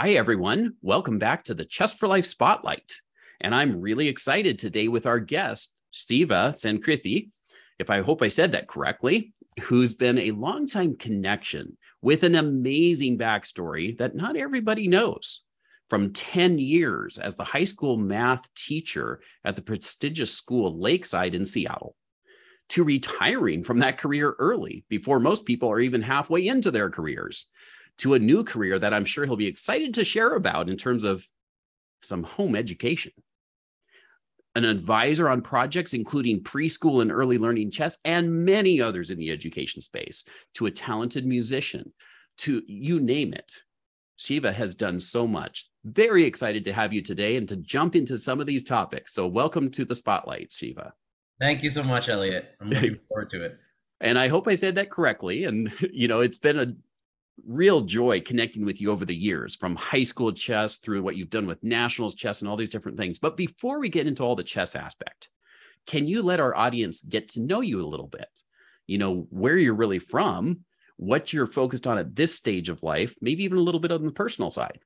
Hi, everyone. Welcome back to the Chess for Life Spotlight. And I'm really excited today with our guest, Siva Sankrithi, if I hope I said that correctly, who's been a longtime connection with an amazing backstory that not everybody knows. From 10 years as the high school math teacher at the prestigious school Lakeside in Seattle, to retiring from that career early before most people are even halfway into their careers to a new career that I'm sure he'll be excited to share about in terms of some home education. An advisor on projects including preschool and early learning chess and many others in the education space, to a talented musician, to you name it. Siva has done so much. Very excited to have you today and to jump into some of these topics. So, welcome to the spotlight, Siva. Thank you so much, Elliott. I'm looking forward to it. And I hope I said that correctly. And, you know, it's been a real joy connecting with you over the years from high school chess through what you've done with nationals chess and all these different things. But before we get into all the chess aspect, can you let our audience get to know you a little bit? You know, where you're really from, what you're focused on at this stage of life, maybe even a little bit on the personal side.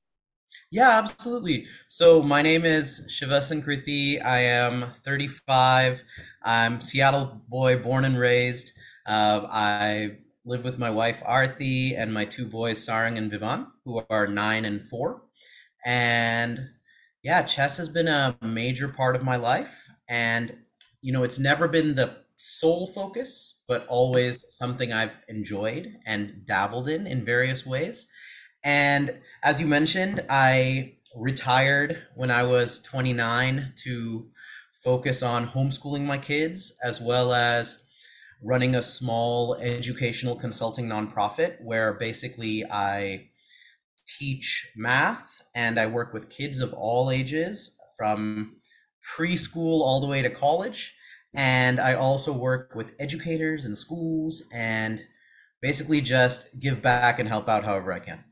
Yeah, absolutely. So my name is Siva Sankrithi. I am 35. I'm Seattle boy, born and raised. Uh, I live with my wife Arti and my two boys Sarang and Vivan, who are nine and four. And yeah, chess has been a major part of my life. And, you know, it's never been the sole focus, but always something I've enjoyed and dabbled in in various ways. And as you mentioned, I retired when I was 29 to focus on homeschooling my kids as well as running a small educational consulting nonprofit where basically I teach math and I work with kids of all ages from preschool all the way to college. And I also work with educators and schools and basically just give back and help out however I can.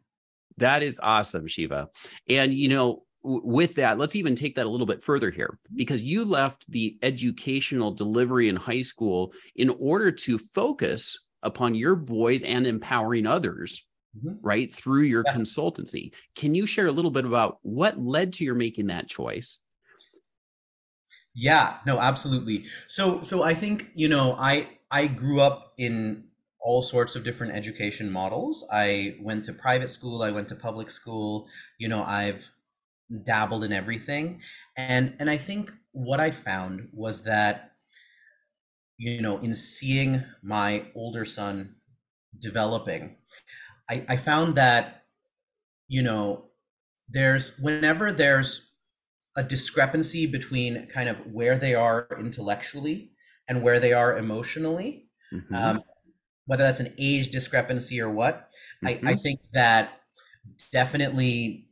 That is awesome, Siva. And, you know, with that, let's even take that a little bit further here because you left the educational delivery in high school in order to focus upon your boys and empowering others, mm-hmm. right, through your yeah. consultancy. Can you share a little bit about what led to your making that choice? Yeah, no, absolutely. So so I think, you know, I I grew up in all sorts of different education models. I went to private school, I went to public school, you know, I've dabbled in everything and and i think what i found was that you know in seeing my older son developing i i found that you know there's whenever there's a discrepancy between kind of where they are intellectually and where they are emotionally mm-hmm. um, whether that's an age discrepancy or what mm-hmm. I, I mm-hmm. think that definitely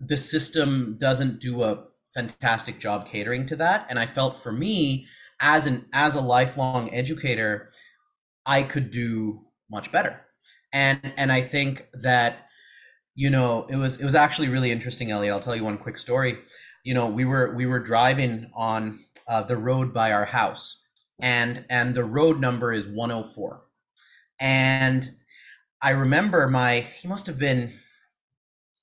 the system doesn't do a fantastic job catering to that. And i felt for me as an as a lifelong educator i could do much better. And and i think that you know it was it was actually really interesting elliott. I'll tell you one quick story. You know we were we were driving on uh, the road by our house and and the road number is 104 and i remember my he must have been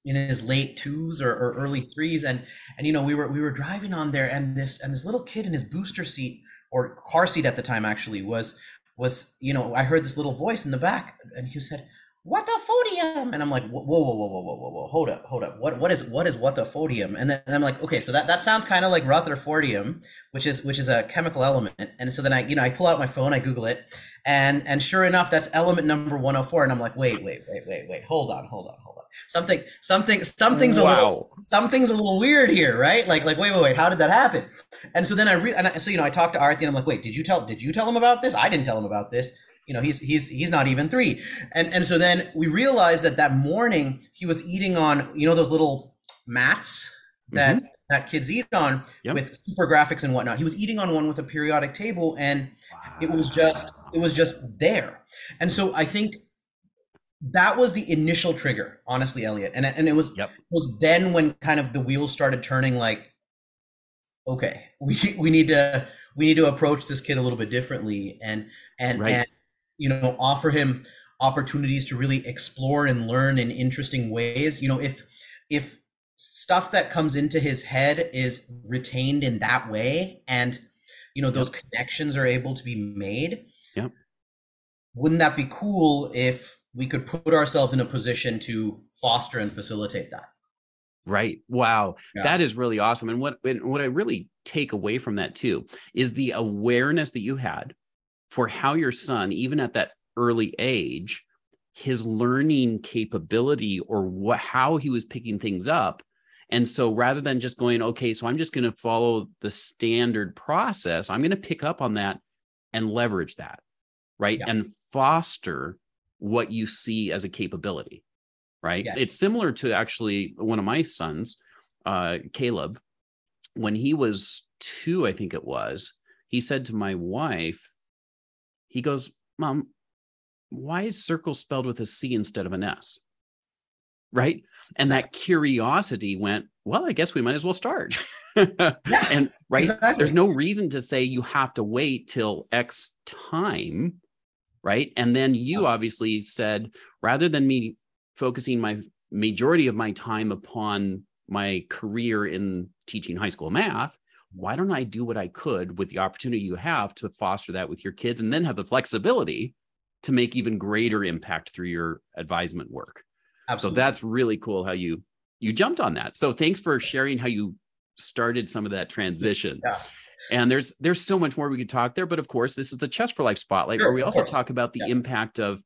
in his late twos or, or, early threes. And and you know we were we were driving on there and this and this little kid in his booster seat or car seat at the time actually was was you know i heard this little voice in the back and he said what the podium and i'm like whoa whoa whoa whoa whoa whoa whoa hold up hold up. What what is what is what the podium and then and i'm like okay so that that sounds kind of like rutherfordium which is which is a chemical element. And so then i you know i pull out my phone i google it and and sure enough that's element number 104 and i'm like wait wait wait wait wait. Hold on hold on hold something something something's wow. a little something's a little weird here right like like wait wait wait how did that happen and so then i re and I, so you know i talked to arti and i'm like wait did you tell did you tell him about this i didn't tell him about this you know he's he's he's not even three and and so then we realized that that morning he was eating on you know those little mats that mm-hmm. that kids eat on yep. with super graphics and whatnot he was eating on one with a periodic table and wow. it was just it was just there and so i think that was the initial trigger, honestly, Elliott. And and it was yep. it was then when kind of the wheels started turning like okay, we we need to we need to approach this kid a little bit differently and and right. and you know, offer him opportunities to really explore and learn in interesting ways. You know, if if stuff that comes into his head is retained in that way and you know those yep. connections are able to be made yep. wouldn't that be cool if we could put ourselves in a position to foster and facilitate that. Right. Wow. Yeah. that is really awesome. And what and what i really take away from that too is the awareness that you had for how your son even at that early age his learning capability or what how he was picking things up. And so rather than just going okay so i'm just going to follow the standard process i'm going to pick up on that and leverage that right? Yeah. and foster what you see as a capability right yeah. it's similar to actually one of my sons uh caleb when he was 2 i think it was he said to my wife he goes mom why is circle spelled with a C instead of an S? Right. And that curiosity went, well, I guess we might as well start. yeah, and right. Exactly. There's no reason to say you have to wait till X time. Right. And then you obviously said, rather than me focusing my majority of my time upon my career in teaching high school math, why don't I do what I could with the opportunity you have to foster that with your kids and then have the flexibility to make even greater impact through your advisement work. Absolutely. So that's really cool how you you jumped on that. So thanks for sharing how you started some of that transition. Yeah. And there's there's so much more we could talk there, but of course, this is the Chess for Life spotlight sure, where we also talk about the yeah. impact of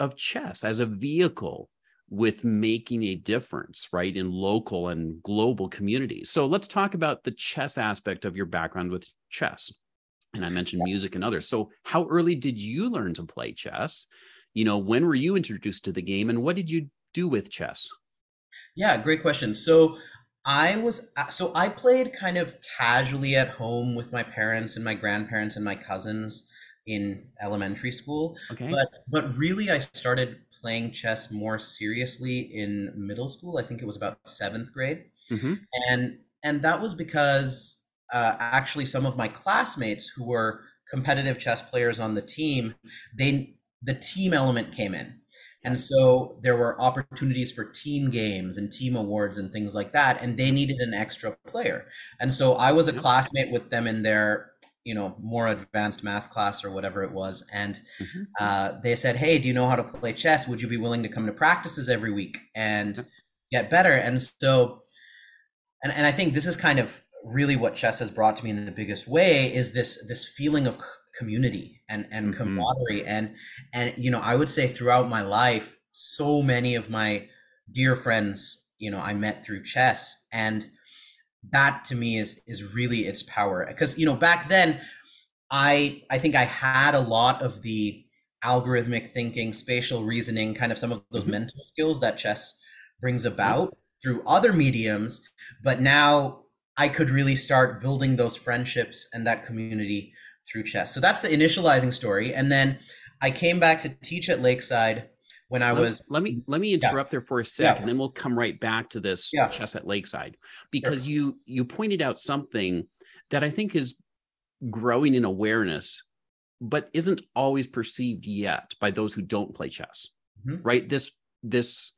of chess as a vehicle with making a difference, right, in local and global communities. So let's talk about the chess aspect of your background with chess and I mentioned music and others. So, how early did you learn to play chess? You know, when were you introduced to the game and what did you do with chess? Yeah, great question. So, I was uh, so I played kind of casually at home with my parents and my grandparents and my cousins in elementary school. Okay. But but really I started playing chess more seriously in middle school. I think it was about 7th grade. Mm-hmm. And and that was because uh, actually some of my classmates who were competitive chess players on the team, they the team element came in. And so there were opportunities for team games and team awards and things like that. And they needed an extra player. And so I was a classmate with them in their, you know, more advanced math class or whatever it was. And mm-hmm. uh, they said, Hey, do you know how to play chess? Would you be willing to come to practices every week and get better? And so, and, and I think this is kind of really what chess has brought to me in the biggest way is this this feeling of community and and mm-hmm. camaraderie and and you know i would say throughout my life so many of my dear friends you know i met through chess and that to me is is really its power because you know back then i i think i had a lot of the algorithmic thinking spatial reasoning kind of some of those mm-hmm. mental skills that chess brings about mm-hmm. through other mediums but now I could really start building those friendships and that community through chess. So that's the initializing story. And then I came back to teach at Lakeside when I let, was. Let me let me interrupt yeah. there for a sec, yeah. and then we'll come right back to this yeah. chess at Lakeside because sure. you you pointed out something that I think is growing in awareness, but isn't always perceived yet by those who don't play chess. Mm-hmm. Right? This this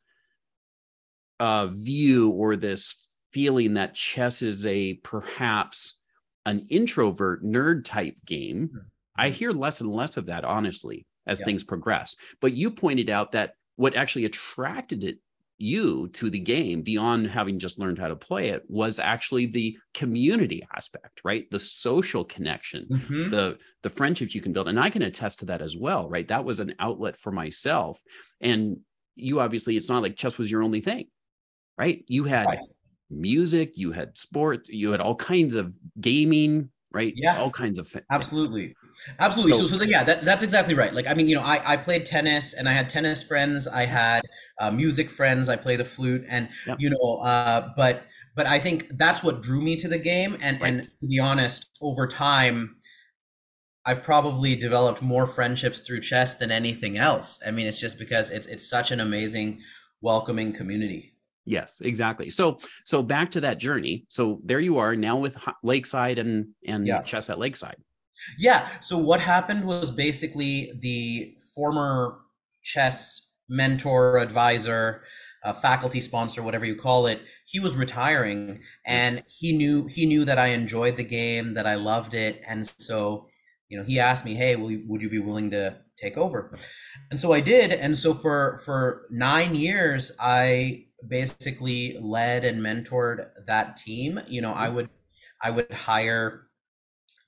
uh, view or this feeling that chess is a perhaps an introvert nerd type game. Mm-hmm. I hear less and less of that, honestly, as yeah. things progress. But you pointed out that what actually attracted it you to the game beyond having just learned how to play it was actually the community aspect right the social connection mm-hmm. the the friendships you can build and i can attest to that as well right that was an outlet for myself and you obviously it's not like chess was your only thing right you had right music, you had sport, you had all kinds of gaming, right? Yeah, all kinds of absolutely, absolutely. So, so, so yeah, that, that's exactly right. Like, I mean, you know, I I played tennis and I had tennis friends, I had uh, music friends, I play the flute, and yep. you know, uh, but but I think that's what drew me to the game, and right. and to be honest, over time. I've probably developed more friendships through chess than anything else. I mean, it's just because it's it's such an amazing, welcoming community. Yes, exactly. So so back to that journey. So there you are now with Lakeside and and yeah. chess at Lakeside. Yeah. So what happened was basically the former chess mentor advisor uh, faculty sponsor, whatever you call it, he was retiring, and he knew he knew that I enjoyed the game, that I loved it, and so you know he asked me, "Hey, will you, would you be willing to take over?" And so I did, and so for for nine years, I basically led and mentored that team. You know, I would I would hire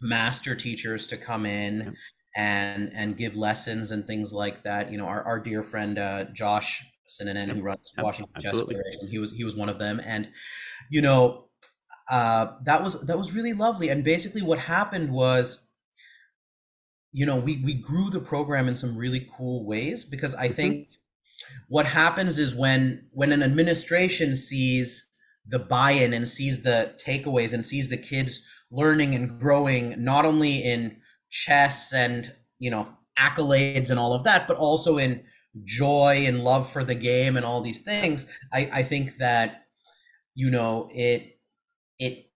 master teachers to come in and and give lessons and things like that. You know, our, our dear friend uh, Josh Sinanen, who runs Washington Absolutely. Chess and he was he was one of them. And you know, uh, that was that was really lovely. And basically, what happened was, you know, we we grew the program in some really cool ways because I mm-hmm. think what happens is when when an administration sees the buy-in and sees the takeaways and sees the kids learning and growing not only in chess and you know accolades and all of that but also in joy and love for the game and all these things i i think that you know it it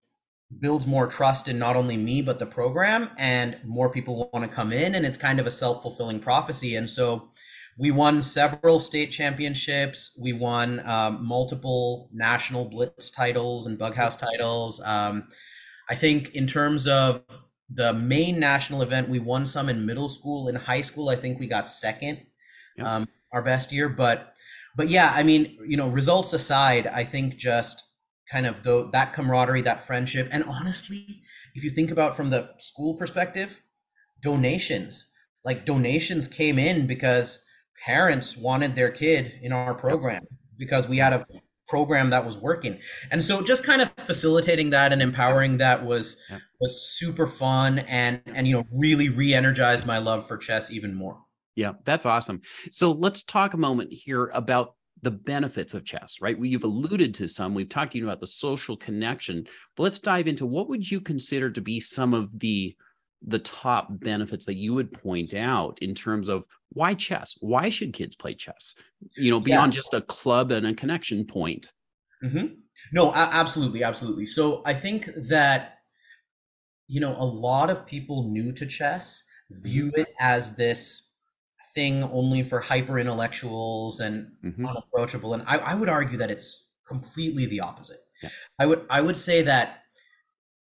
builds more trust in not only me but the program and more people want to come in and it's kind of a self-fulfilling prophecy. And so we won several state championships. We won um, multiple national blitz titles and bughouse titles. Um, i think in terms of the main national event we won some in middle school. In high school i think we got second yep. um, our best year. But but yeah i mean you know results aside i think just kind of though that camaraderie that friendship and honestly if you think about from the school perspective donations. Like donations came in because parents wanted their kid in our program because we had a program that was working. And so just kind of facilitating that and empowering that was yeah. was super fun and and you know really re-energized my love for chess even more. Yeah that's awesome. So let's talk a moment here about the benefits of chess right? You've alluded to some. We've talked to you about the social connection but let's dive into what would you consider to be some of the the top benefits that you would point out in terms of why chess? Why should kids play chess? You know, beyond yeah. just a club and a connection point. Mm-hmm. No, absolutely, absolutely. So I think that you know a lot of people new to chess view mm-hmm. it as this thing only for hyper intellectuals and mm-hmm. unapproachable, and I, I, would argue that it's completely the opposite. Yeah. I would I would say that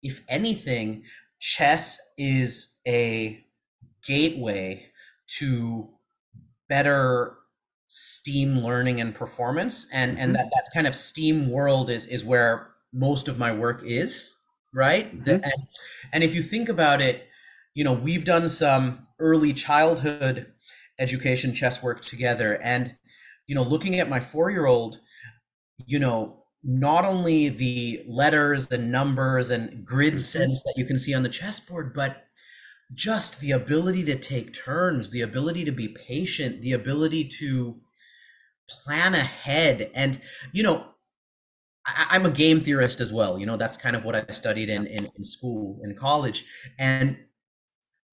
if anything, chess is a gateway to better steam learning and performance and mm-hmm. and that, that kind of steam world is is where most of my work is right mm-hmm. the, and, and if you think about it you know we've done some early childhood education chess work together and you know looking at my four year old you know not only the letters and numbers and grid mm-hmm. sense that you can see on the chessboard, but just the ability to take turns, the ability to be patient, the ability to plan ahead. And, you know, I, am a game theorist as well. You know, that's kind of what I studied in, in, in school, in college. And,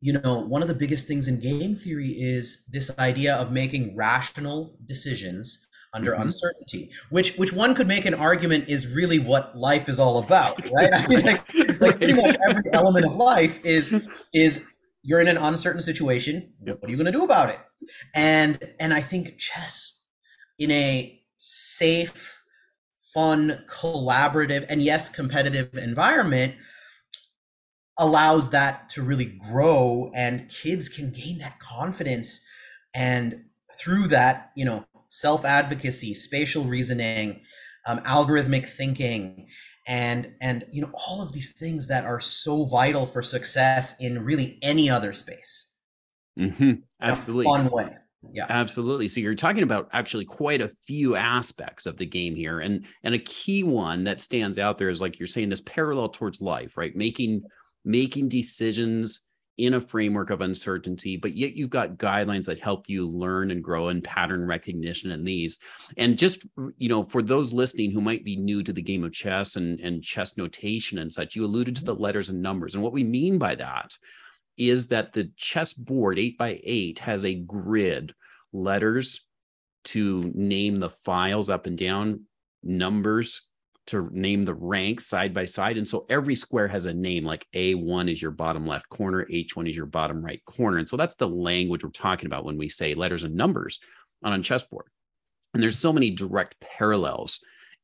you know, one of the biggest things in game theory is this idea of making rational decisions under mm-hmm. uncertainty, which which one could make an argument is really what life is all about, right? I mean, like, like pretty much every element of life is is you're in an uncertain situation. Yep. What are you going to do about it? And and I think chess in a safe, fun, collaborative, and yes, competitive environment allows that to really grow and kids can gain that confidence and through that you know self advocacy, spatial reasoning, um, algorithmic thinking, and and you know all of these things that are so vital for success in really any other space. Mm-hmm. Absolutely, fun way. Yeah, absolutely. So you're talking about actually quite a few aspects of the game here, and and a key one that stands out there is like you're saying this parallel towards life, right? Making making decisions in a framework of uncertainty, but yet you've got guidelines that help you learn and grow and pattern recognition in these. And just, you know, for those listening who might be new to the game of chess and, and chess notation and such, you alluded to the mm-hmm. letters and numbers. And what we mean by that is that the chess board, eight by eight, has a grid, letters to name the files up and down, numbers to name the ranks side by side. And so every square has a name like A1 is your bottom left corner, H1 is your bottom right corner. And so that's the language we're talking about when we say letters and numbers on a chessboard. And there's so many direct parallels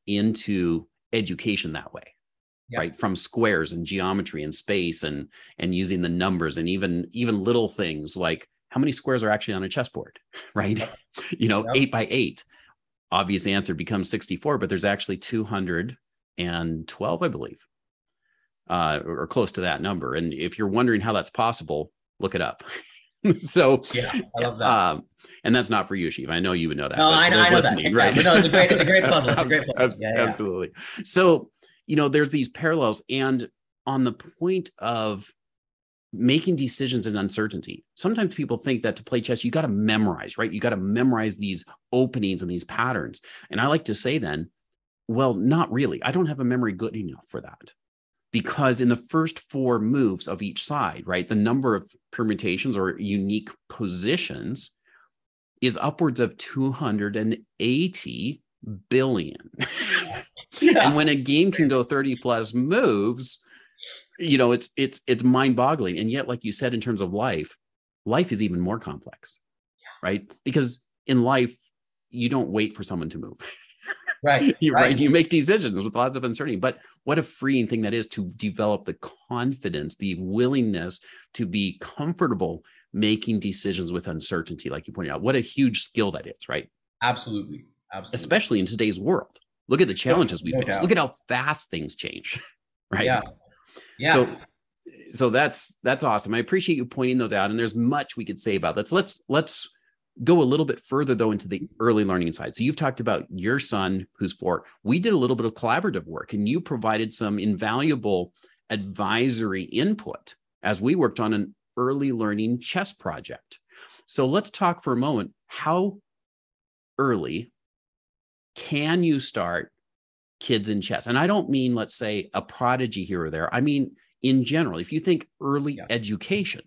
into education that way. Yeah. right from squares and geometry and space and and using the numbers and even even little things like how many squares are actually on a chessboard right you know yep. 8 by 8 obvious answer becomes 64 but there's actually 212 i believe uh, or close to that number. And if you're wondering how that's possible look it up. So yeah i love that. um, and that's not for you Siva. i know you would know that no i know, I know that. right? No it's a great it's a great puzzle it's a great puzzle. Yeah, yeah, absolutely. So you know there's these parallels and on the point of making decisions in uncertainty. Sometimes people think that to play chess you got to memorize right? You got to memorize these openings and these patterns. And i like to say then well not really. I don't have a memory good enough for that. Because in the first four moves of each side right the number of permutations or unique positions is upwards of 280 billion. Yeah. and when a game can go 30 plus moves you know it's it's it's mind boggling and yet like you said in terms of life life is even more complex yeah. right? Because in life you don't wait for someone to move. Right you right. right. you make decisions with lots of uncertainty. But what a freeing thing that is to develop the confidence the willingness to be comfortable making decisions with uncertainty like you pointed out. What a huge skill that is right? Absolutely absolutely. Especially in today's world. Look at the challenges we no face. doubt. look at how fast things change right? Yeah yeah. So so that's that's awesome. I appreciate you pointing those out. And there's much we could say about that. So let's let's go a little bit further though into the early learning side. So you've talked about your son who's four. We did a little bit of collaborative work and you provided some invaluable advisory input as we worked on an early learning chess project. So let's talk for a moment how early can you start kids in chess. And I don't mean, let's say, a prodigy here or there. I mean, in general, if you think early yeah. education,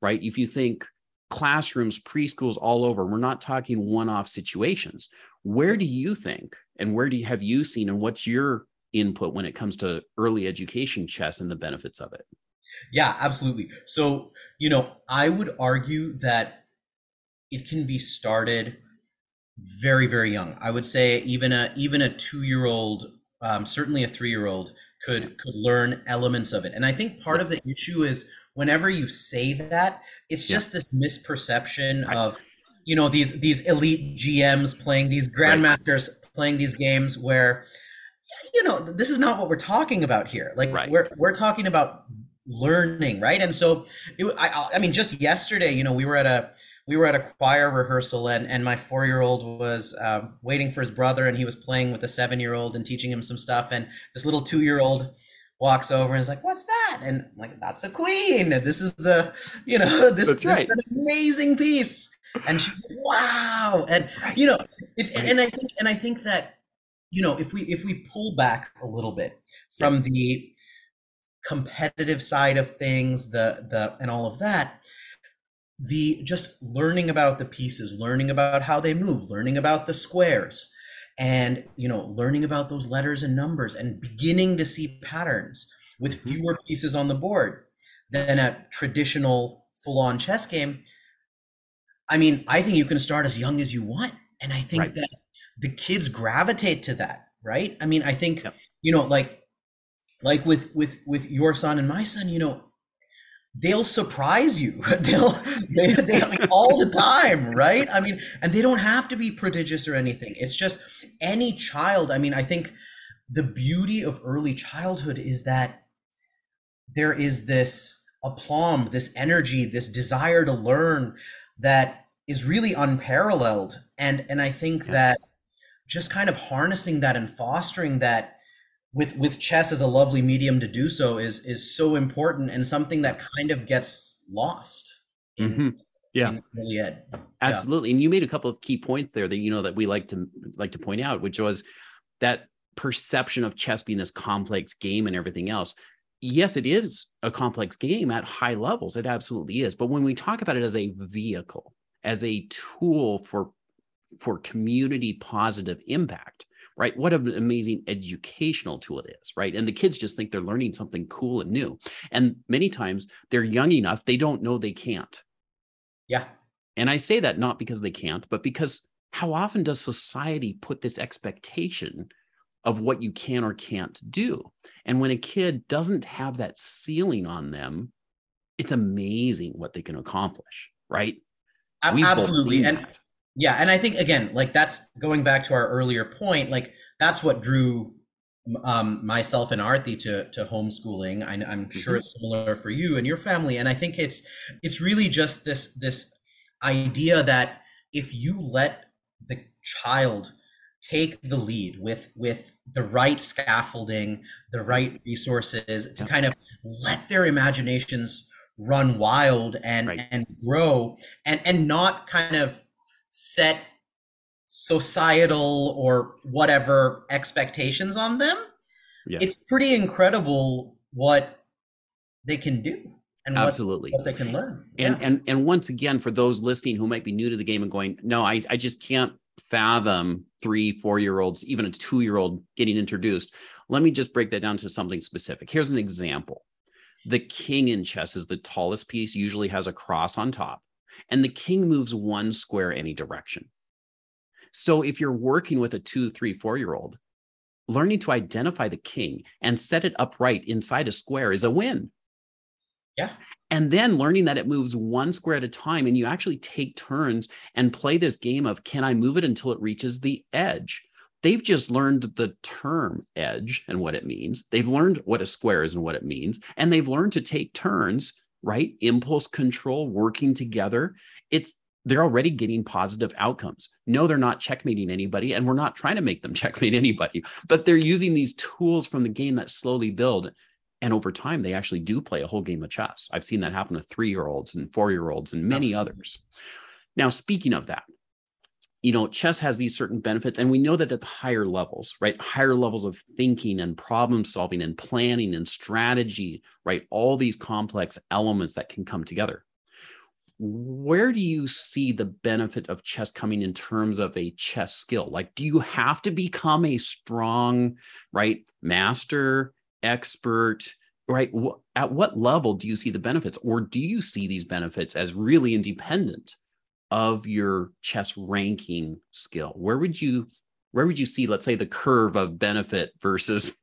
right? If you think classrooms, preschools all over, we're not talking one off situations. Where do you think, and where do you have you seen, and what's your input when it comes to early education chess and the benefits of it? Yeah, absolutely. So, you know, I would argue that it can be started very very young i would say even a even a two year old um, certainly a three year old could could learn elements of it and i think part of the issue is whenever you say that it's yeah. just this misperception of you know these these elite gms playing these grandmasters right. playing these games where you know this is not what we're talking about here like right. we're we're talking about learning right and so it, I, I mean just yesterday you know we were at a we were at a choir rehearsal and, and my four year old was uh, waiting for his brother and he was playing with a seven year old and teaching him some stuff. And this little two year old walks over and is like, What's that? And I'm like, That's a queen. This is the, you know, this, this right. is an amazing piece. And she's like, Wow. And, you know, it, right. and I think, and I think that, you know, if we, if we pull back a little bit from yeah. the competitive side of things, the, the, and all of that, the just learning about the pieces learning about how they move learning about the squares and you know learning about those letters and numbers and beginning to see patterns with mm-hmm. fewer pieces on the board than a traditional full-on chess game i mean i think you can start as young as you want and i think right. that the kids gravitate to that right i mean i think yep. you know like like with with with your son and my son you know they'll surprise you. They'll they, they like all the time right? I mean and they don't have to be prodigious or anything. It's just any child i mean i think the beauty of early childhood is that there is this aplomb this energy this desire to learn that is really unparalleled. And and i think yeah. that just kind of harnessing that and fostering that with with chess as a lovely medium to do so is is so important and something that kind of gets lost in, mm-hmm. yeah ed. absolutely yeah. and you made a couple of key points there that you know that we like to like to point out which was that perception of chess being this complex game and everything else yes it is a complex game at high levels it absolutely is but when we talk about it as a vehicle as a tool for for community positive impact right? What an amazing educational tool it is, right? And the kids just think they're learning something cool and new. And many times they're young enough, they don't know they can't. Yeah. And I say that not because they can't, but because how often does society put this expectation of what you can or can't do? And when a kid doesn't have that ceiling on them, it's amazing what they can accomplish, right? We've Absolutely. And that. Yeah, and I think again, like that's going back to our earlier point, like that's what drew um, myself and Arti to to homeschooling. I, am sure mm-hmm. it's similar for you and your family, and I think it's it's really just this this idea that if you let the child take the lead with with the right scaffolding, the right resources to kind of let their imaginations run wild and right. and grow and and not kind of set societal or whatever expectations on them yeah. it's pretty incredible what they can do and absolutely. what, what they can learn. And yeah. and and once again for those listening who might be new to the game and going no i, I just can't fathom three four year olds even a two year old getting introduced let me just break that down to something specific. Here's an example. The king in chess is the tallest piece, usually has a cross on top, and the king moves one square any direction. So if you're working with a two, three, four year old, learning to identify the king and set it upright inside a square is a win. Yeah. And then learning that it moves one square at a time, and you actually take turns and play this game of can I move it until it reaches the edge? They've just learned the term edge and what it means. They've learned what a square is and what it means. And they've learned to take turns, right? Impulse control, working together. It's they're already getting positive outcomes. No, they're not checkmating anybody, and we're not trying to make them checkmate anybody, but they're using these tools from the game that slowly build. And over time, they actually do play a whole game of chess. I've seen that happen to three year olds and four year olds and many others. Now, speaking of that, you know, chess has these certain benefits, and we know that at the higher levels, right? Higher levels of thinking and problem solving and planning and strategy, right? All these complex elements that can come together. Where do you see the benefit of chess coming in terms of a chess skill? Like, do you have to become a strong, right, master, expert, right? At what level do you see the benefits, or do you see these benefits as really independent of your chess ranking skill where would you where would you see let's say the curve of benefit versus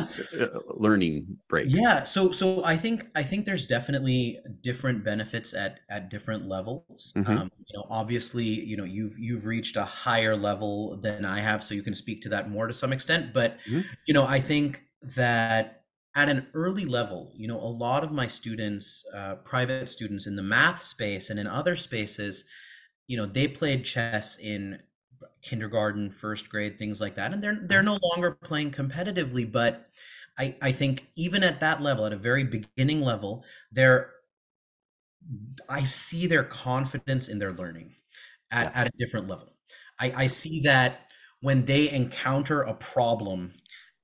learning break yeah so so i think i think there's definitely different benefits at at different levels mm-hmm. um, you know obviously you know you've you've reached a higher level than i have so you can speak to that more to some extent but mm-hmm. you know i think that at an early level, you know, a lot of my students, uh, private students in the math space and in other spaces, you know, they played chess in kindergarten, first grade, things like that, and they're they're no longer playing competitively. But I I think even at that level, at a very beginning level, they're I see their confidence in their learning at, at a different level. I, I see that when they encounter a problem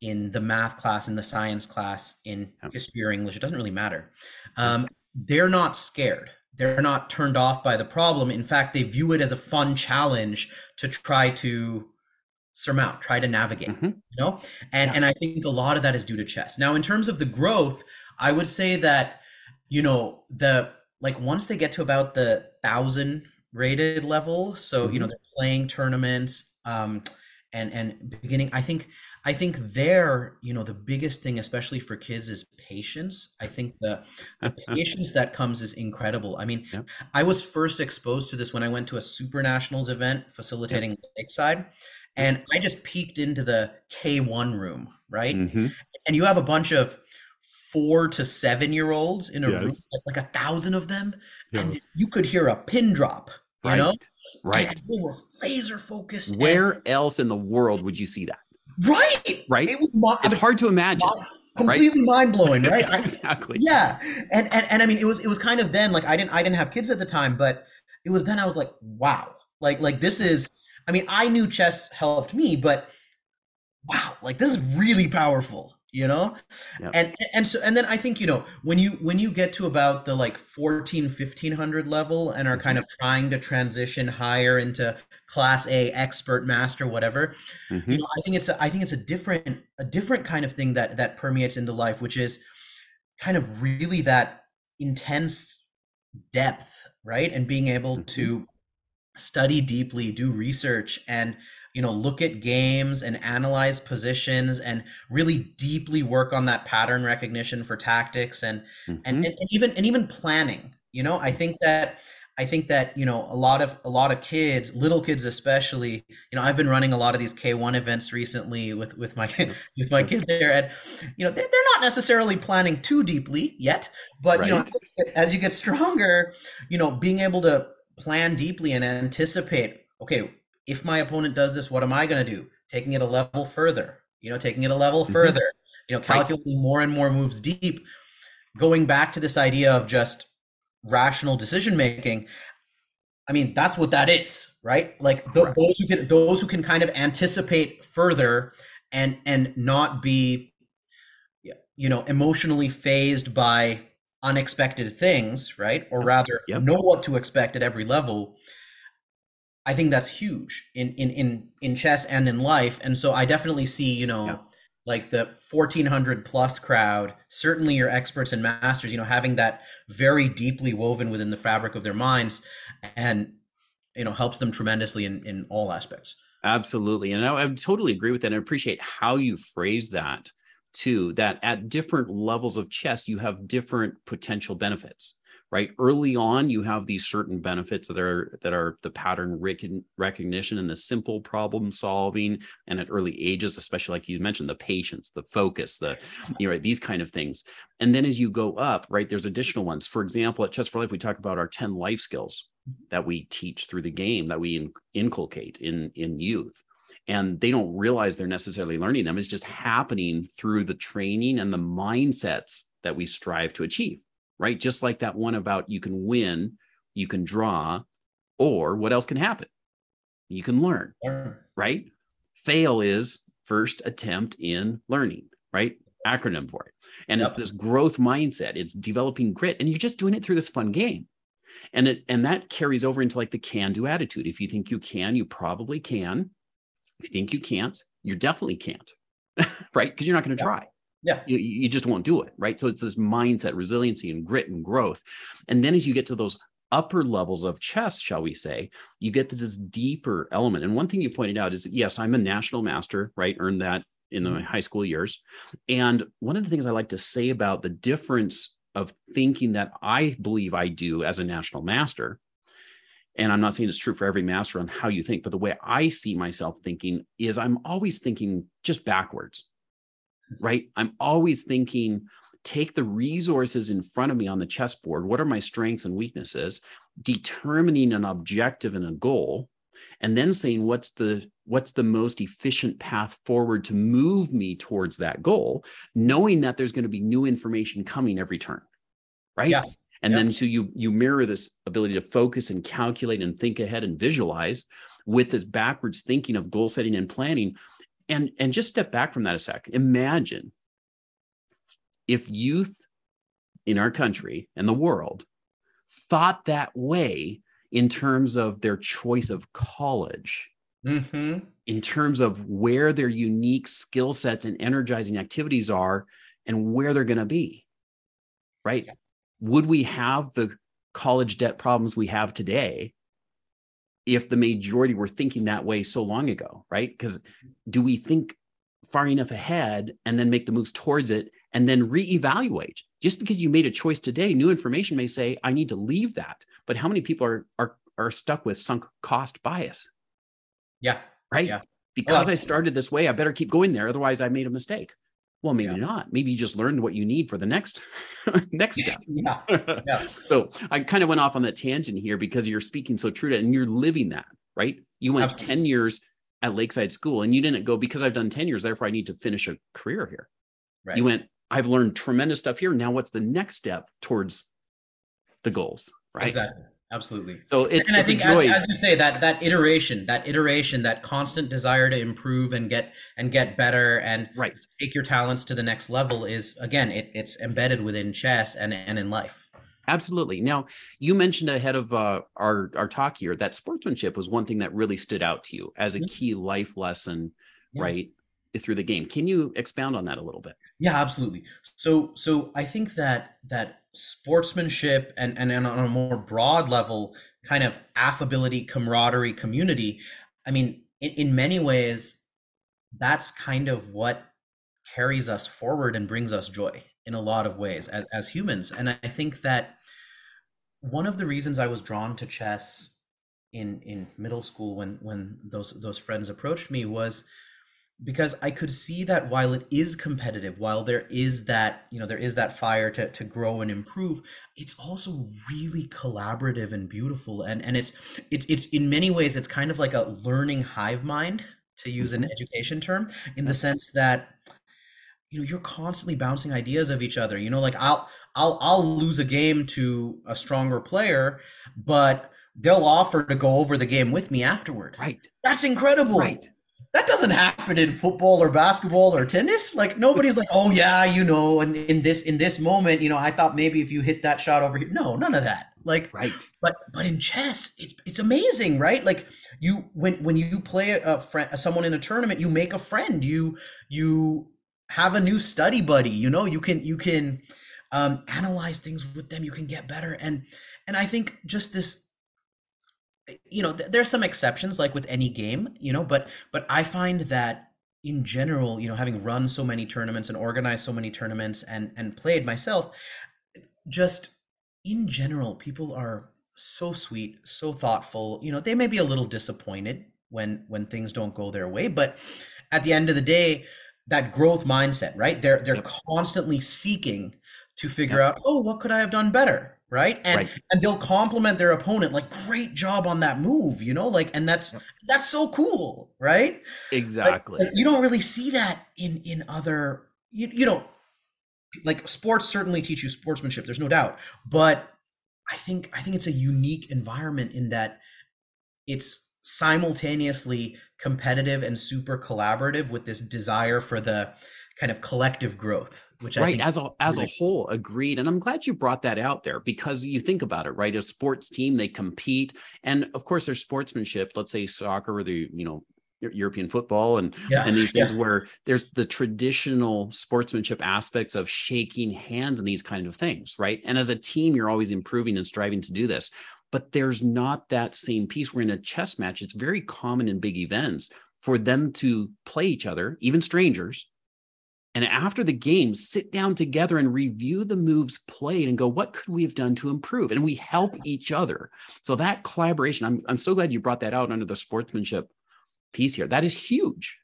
in the math class, in the science class, in history or English, it doesn't really matter. Um, they're not scared. They're not turned off by the problem. In fact, they view it as a fun challenge to try to surmount, try to navigate. Mm-hmm. You know, and yeah. and I think a lot of that is due to chess. Now, in terms of the growth, I would say that you know the like once they get to about the thousand rated level, so mm-hmm. you know mm-hmm. they're playing tournaments. Um, and and beginning i think i think there you know the biggest thing especially for kids is patience i think the the patience that comes is incredible i mean yep. i was first exposed to this when i went to a super nationals event facilitating yep. lakeside and i just peeked into the k1 room right mm-hmm. and you have a bunch of four to seven year olds in a yes. room like, like, a thousand of them yes. and you could hear a pin drop you right. know right and we were laser focused where and, else in the world would you see that right. Right? It was, it's I mean, hard to imagine completely right? mind-blowing right? Exactly. Yeah. And, and and i mean it was it was kind of then like i didn't i didn't have kids at the time but it was then i was like wow. Like like this is i mean i knew chess helped me but wow like this is really powerful you know and and so and then i think you know when you when you get to about the like 14 1500 level and are kind mm-hmm. of trying to transition higher into class a expert master whatever mm-hmm. you know i think it's a, i think it's a different a different kind of thing that that permeates into life which is kind of really that intense depth right and being able mm-hmm. to study deeply, do research, and you know look at games and analyze positions and really deeply work on that pattern recognition for tactics and mm-hmm. and, and even and even planning you know i think that i think that you know a lot of a lot of kids little kids especially you know i've been running a lot of these k1 events recently with with my with my kid there and you know they're, they're not necessarily planning too deeply yet but right. you know as you get stronger you know being able to plan deeply and anticipate okay if my opponent does this, what am I going to do? Taking it a level further, you know, taking it a level mm-hmm. further, you know, calculating right. more and more moves deep, going back to this idea of just rational decision making. I mean, that's what that is, right? Like th- right. those who can those who can kind of anticipate further and and not be you know emotionally phased by unexpected things, right? Or rather yep. know what to expect at every level I think that's huge in in in in chess and in life. And so I definitely see, you know, yeah. like the 1400 plus crowd, certainly your experts and masters, you know, having that very deeply woven within the fabric of their minds and you know, helps them tremendously in in all aspects. Absolutely. And I, I totally agree with that. And I appreciate how you phrase that too, that at different levels of chess, you have different potential benefits right? Early on you have these certain benefits that are that are the pattern recognition and the simple problem solving and at early ages especially like you mentioned the patience the focus the you know these kind of things. And then as you go up right there's additional ones. For example at chess for life we talk about our 10 life skills that we teach through the game that we in, inculcate in in youth. And they don't realize they're necessarily learning them. It's just happening through the training and the mindsets that we strive to achieve right? Just like that one about you can win, you can draw, or what else can happen? You can learn, right? Fail is first attempt in learning, right? Acronym for it. And yep. it's this growth mindset. It's developing grit, and you're just doing it through this fun game. And it and that carries over into like the can-do attitude. If you think you can, you probably can. If you think you can't, you definitely can't, right? Because you're not going to try. Yeah. You, you just won't do it. Right. So it's this mindset, resiliency, and grit and growth. And then as you get to those upper levels of chess, shall we say, you get this deeper element. And one thing you pointed out is yes, I'm a national master, right? Earned that in my mm-hmm. high school years. And one of the things I like to say about the difference of thinking that I believe I do as a national master, and I'm not saying it's true for every master on how you think, but the way I see myself thinking is I'm always thinking just backwards right? I'm always thinking, take the resources in front of me on the chessboard. What are my strengths and weaknesses? Determining an objective and a goal, and then saying what's the what's the most efficient path forward to move me towards that goal, knowing that there's going to be new information coming every turn, right? Yeah. And yeah. then so you you mirror this ability to focus and calculate and think ahead and visualize with this backwards thinking of goal setting and planning and and just step back from that a sec. Imagine if youth in our country and the world thought that way in terms of their choice of college mm-hmm. in terms of where their unique skill sets and energizing activities are and where they're going to be right? Would we have the college debt problems we have today if the majority were thinking that way so long ago, right? Because do we think far enough ahead and then make the moves towards it and then reevaluate? Just because you made a choice today, new information may say, I need to leave that. But how many people are are are stuck with sunk cost bias? Yeah. Right. Yeah. Because well, I started this way, I better keep going there. Otherwise, I made a mistake. Well, maybe yeah. not. Maybe you just learned what you need for the next next step. yeah. yeah. so I kind of went off on that tangent here because you're speaking so true to it and you're living that, right? You went Absolutely. 10 years at Lakeside School and you didn't go because I've done 10 years, therefore I need to finish a career here. Right. You went, I've learned tremendous stuff here. Now what's the next step towards the goals? Right. Exactly absolutely. So it's, and i think as, as, you say that that iteration that iteration that constant desire to improve and get and get better and right. take your talents to the next level is again it, it's embedded within chess and and in life. Absolutely. Now you mentioned ahead of uh, our our talk here that sportsmanship was one thing that really stood out to you as a mm-hmm. key life lesson yeah. right through the game. Can you expound on that a little bit? Yeah absolutely. So so i think that that sportsmanship and, and, and on a more broad level, kind of affability, camaraderie, community. I mean, in, in many ways, that's kind of what carries us forward and brings us joy in a lot of ways as, as humans. And I think that one of the reasons I was drawn to chess in in middle school when when those those friends approached me was because I could see that while it is competitive, while there is that, you know, there is that fire to, to grow and improve, it's also really collaborative and beautiful. And and it's it's it's in many ways it's kind of like a learning hive mind, to use an mm-hmm. education term, in the sense that you know you're constantly bouncing ideas of each other. You know, like I'll I'll I'll lose a game to a stronger player, but they'll offer to go over the game with me afterward. Right. That's incredible. Right that doesn't happen in football or basketball or tennis. Like nobody's like oh yeah you know and in this in this moment you know i thought maybe if you hit that shot over here no none of that. Like right. but but in chess it's it's amazing right? Like you when when you play a friend someone in a tournament you make a friend. You you have a new study buddy you know? You can you can um analyze things with them. You can get better. And and i think just this you know th- there's some exceptions like with any game you know but but i find that in general you know having run so many tournaments and organized so many tournaments and and played myself just in general people are so sweet so thoughtful you know they may be a little disappointed when when things don't go their way but at the end of the day that growth mindset right they're they're yep. constantly seeking to figure yep. out oh what could i have done better right? And right. and they'll compliment their opponent like great job on that move you know? Like and that's that's so cool right? Exactly. you don't really see that in in other you, you know like sports certainly teach you sportsmanship there's no doubt. But i think i think it's a unique environment in that it's simultaneously competitive and super collaborative with this desire for the kind of collective growth which right as a as really- a whole agreed and i'm glad you brought that out there because you think about it right a sports team they compete and of course there's sportsmanship let's say soccer or the you know European football and yeah, and these things yeah. where there's the traditional sportsmanship aspects of shaking hands and these kind of things, right? And as a team, you're always improving and striving to do this. But there's not that same piece where in a chess match, it's very common in big events for them to play each other, even strangers, and after the game, sit down together and review the moves played and go, what could we have done to improve? And we help each other. So that collaboration, I'm, I'm so glad you brought that out under the sportsmanship piece here. That is huge.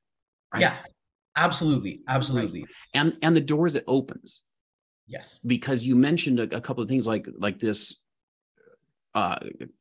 Right? Yeah, absolutely. Absolutely. Right. And and the doors it opens. Yes. Because you mentioned a, a couple of things like like this uh,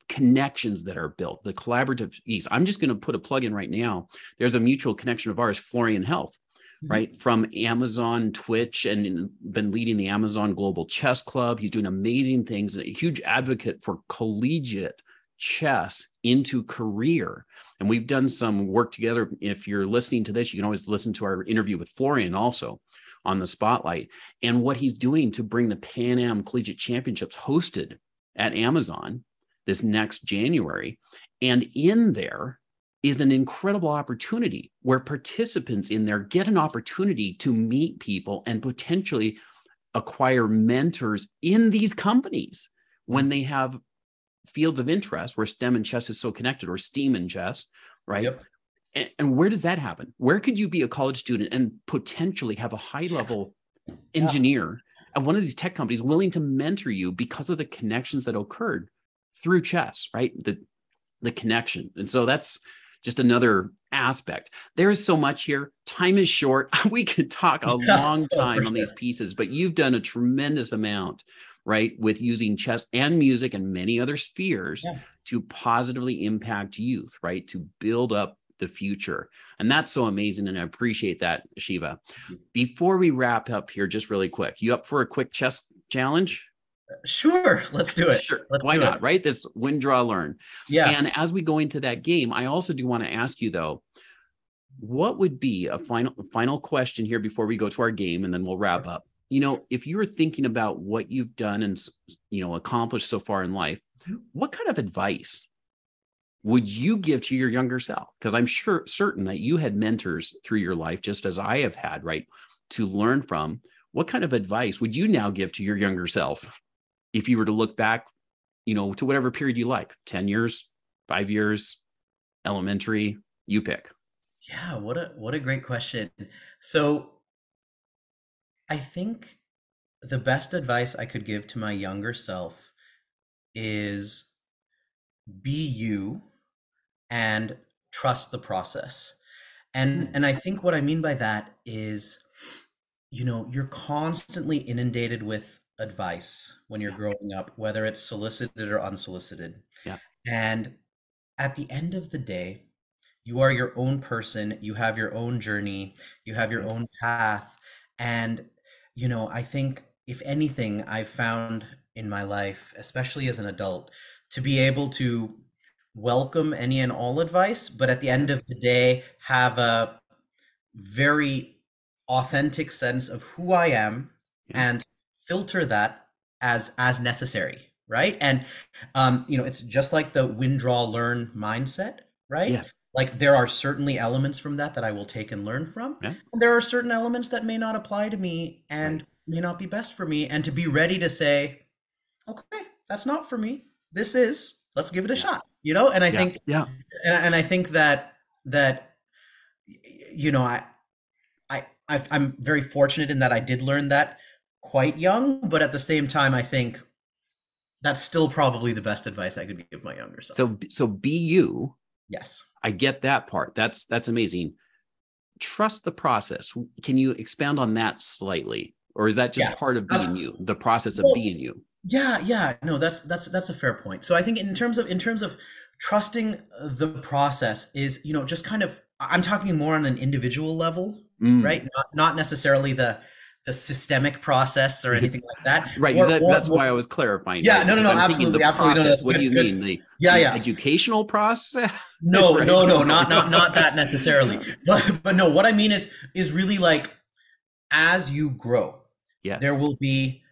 connections that are built, the collaborative ease. I'm just going to put a plug in right now. There's a mutual connection of ours, Florian Helff. Mm-hmm. right? From Amazon, Twitch, and been leading the Amazon Global Chess Club. He's doing amazing things, a huge advocate for collegiate chess into career. And we've done some work together. If you're listening to this, you can always listen to our interview with Florian also on the spotlight and what he's doing to bring the Pan Am Collegiate Championships hosted at Amazon this next January. And in there, is an incredible opportunity where participants in there get an opportunity to meet people and potentially acquire mentors in these companies when they have fields of interest where STEM and chess is so connected or STEAM and chess, right? Yep. And, and, where does that happen? Where could you be a college student and potentially have a high level engineer at one of these tech companies willing to mentor you because of the connections that occurred through chess, right? The the connection. And so that's just another aspect. There is so much here. Time is short. We could talk a long time on these pieces, but you've done a tremendous amount, right, with using chess and music and many other spheres yeah. to positively impact youth, right, to build up the future. And that's so amazing. And I appreciate that, Siva. Mm-hmm. Before we wrap up here, just really quick, you up for a quick chess challenge? Sure, let's do it. Sure. Let's Why not? It. Right? This win, draw, learn. Yeah. And as we go into that game, I also do want to ask you though, what would be a final final question here before we go to our game, and then we'll wrap up. You know, if you were thinking about what you've done and you know accomplished so far in life, what kind of advice would you give to your younger self? Because I'm sure certain that you had mentors through your life, just as I have had, right, to learn from. What kind of advice would you now give to your younger self? If you were to look back, you know, to whatever period you like, 10 years, five years, elementary, you pick. Yeah, what a what a great question. So I think the best advice I could give to my younger self is be you and trust the process. And Hmm. and I think what I mean by that is, you know, you're constantly inundated with advice when you're Yeah. growing up, whether it's solicited or unsolicited. Yeah. And at the end of the day, you are your own person, you have your own journey, you have your own path. And, you know, I think if anything, I've found in my life, especially as an adult, to be able to welcome any and all advice, but at the end of the day, have a very authentic sense of who I am and filter that as as necessary, right? And um, you know, it's just like the win, draw, learn mindset, right? Yes. Like there are certainly elements from that that I will take and learn from, Yeah. and there are certain elements that may not apply to me and Right. may not be best for me, and to be ready to say, okay, that's not for me. This is. Let's give it a Yeah. shot. You know, and I Yeah. think Yeah. and, and I think that that you know I I i I'm very fortunate in that I did learn that quite young, but at the same time, I think that's still probably the best advice I could give my younger self. So so be you. yes, I get that part. That's that's amazing. Trust the process. Can you expand on that slightly? Or is that just Yeah, part of being abs- you, the process of Well, being you? yeah, yeah. No, that's that's that's a fair point. So I think in terms of in terms of trusting the process is you know just kind of I'm talking more on an individual level, Mm, right? Not not necessarily the the systemic process or anything like that. Right. Or- that, or- that's why I was clarifying. Yeah, right? no, no, no, I'm absolutely, The absolutely. No, process. what do you good. mean? The, Yeah, the yeah. educational process? No, Right. no, no, not not not that necessarily. But but no, what I mean is is really like as you grow, Yes. there will be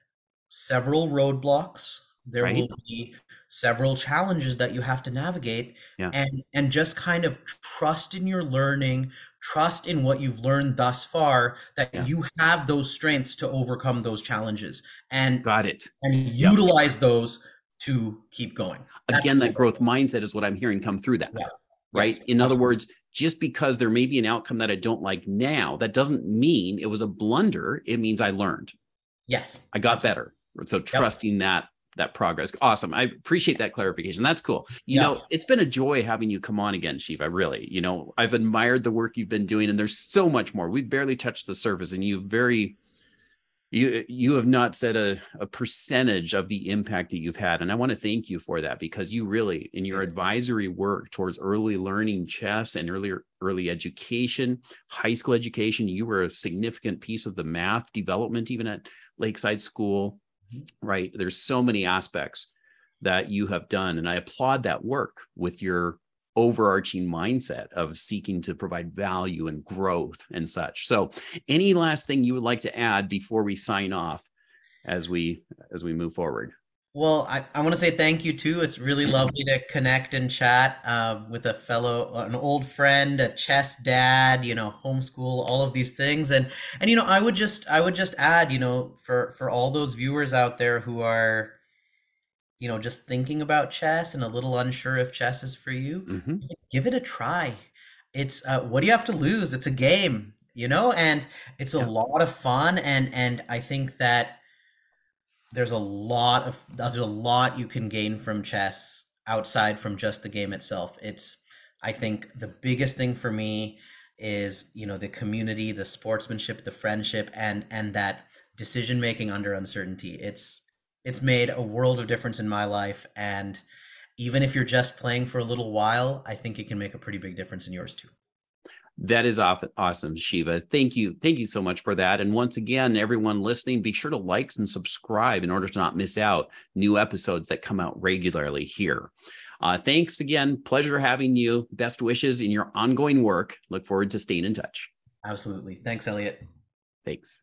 several roadblocks. There Right. will be several challenges that you have to navigate Yeah. and and just kind of trust in your learning, trust in what you've learned thus far that Yeah. you have those strengths to overcome those challenges and Got it. and Yeah. utilize those to keep going. That's Again, that growth mindset is what I'm hearing come through that. Yeah. Right. Yes, In other words, just because there may be an outcome that I don't like now, that doesn't mean it was a blunder. It means I learned. Yes. I got Absolutely. better. So trusting that that progress. Awesome. I appreciate that clarification. That's cool. You Yeah. know, it's been a joy having you come on again, Siva. Really, you know, I've admired the work you've been doing, and there's so much more. We've barely touched the surface, and you very you you have not said a, a percentage of the impact that you've had and i want to thank you for that because you really in your advisory work towards early learning chess and earlier early education high school education you were a significant piece of the math development even at lakeside school right? There's so many aspects that you have done and i applaud that work with your overarching mindset of seeking to provide value and growth and such. So any last thing you would like to add before we sign off as we as we move forward Well, I, I want to say thank you too. It's really lovely to connect and chat uh, with a fellow, an old friend, a chess dad, you know, homeschool, all of these things. And and you know, I would just I would just add, you know, for for all those viewers out there who are, you know, just thinking about chess and a little unsure if chess is for you, Mhm. give it a try. It's uh, what do you have to lose? It's a game, you know, and it's a Yeah. lot of fun. And and I think that there's a lot of there's a lot you can gain from chess outside from just the game itself. It's I think the biggest thing for me is you know the community, the sportsmanship, the friendship, and and that decision making under uncertainty. It's it's made a world of difference in my life, and even if you're just playing for a little while, I think it can make a pretty big difference in yours too. That is awesome, Siva. Thank you. Thank you so much for that. And once again, everyone listening, be sure to like and subscribe in order to not miss out new episodes that come out regularly here. Uh, thanks again. Pleasure having you. Best wishes in your ongoing work. Look forward to staying in touch. Absolutely. Thanks, Elliott. Thanks.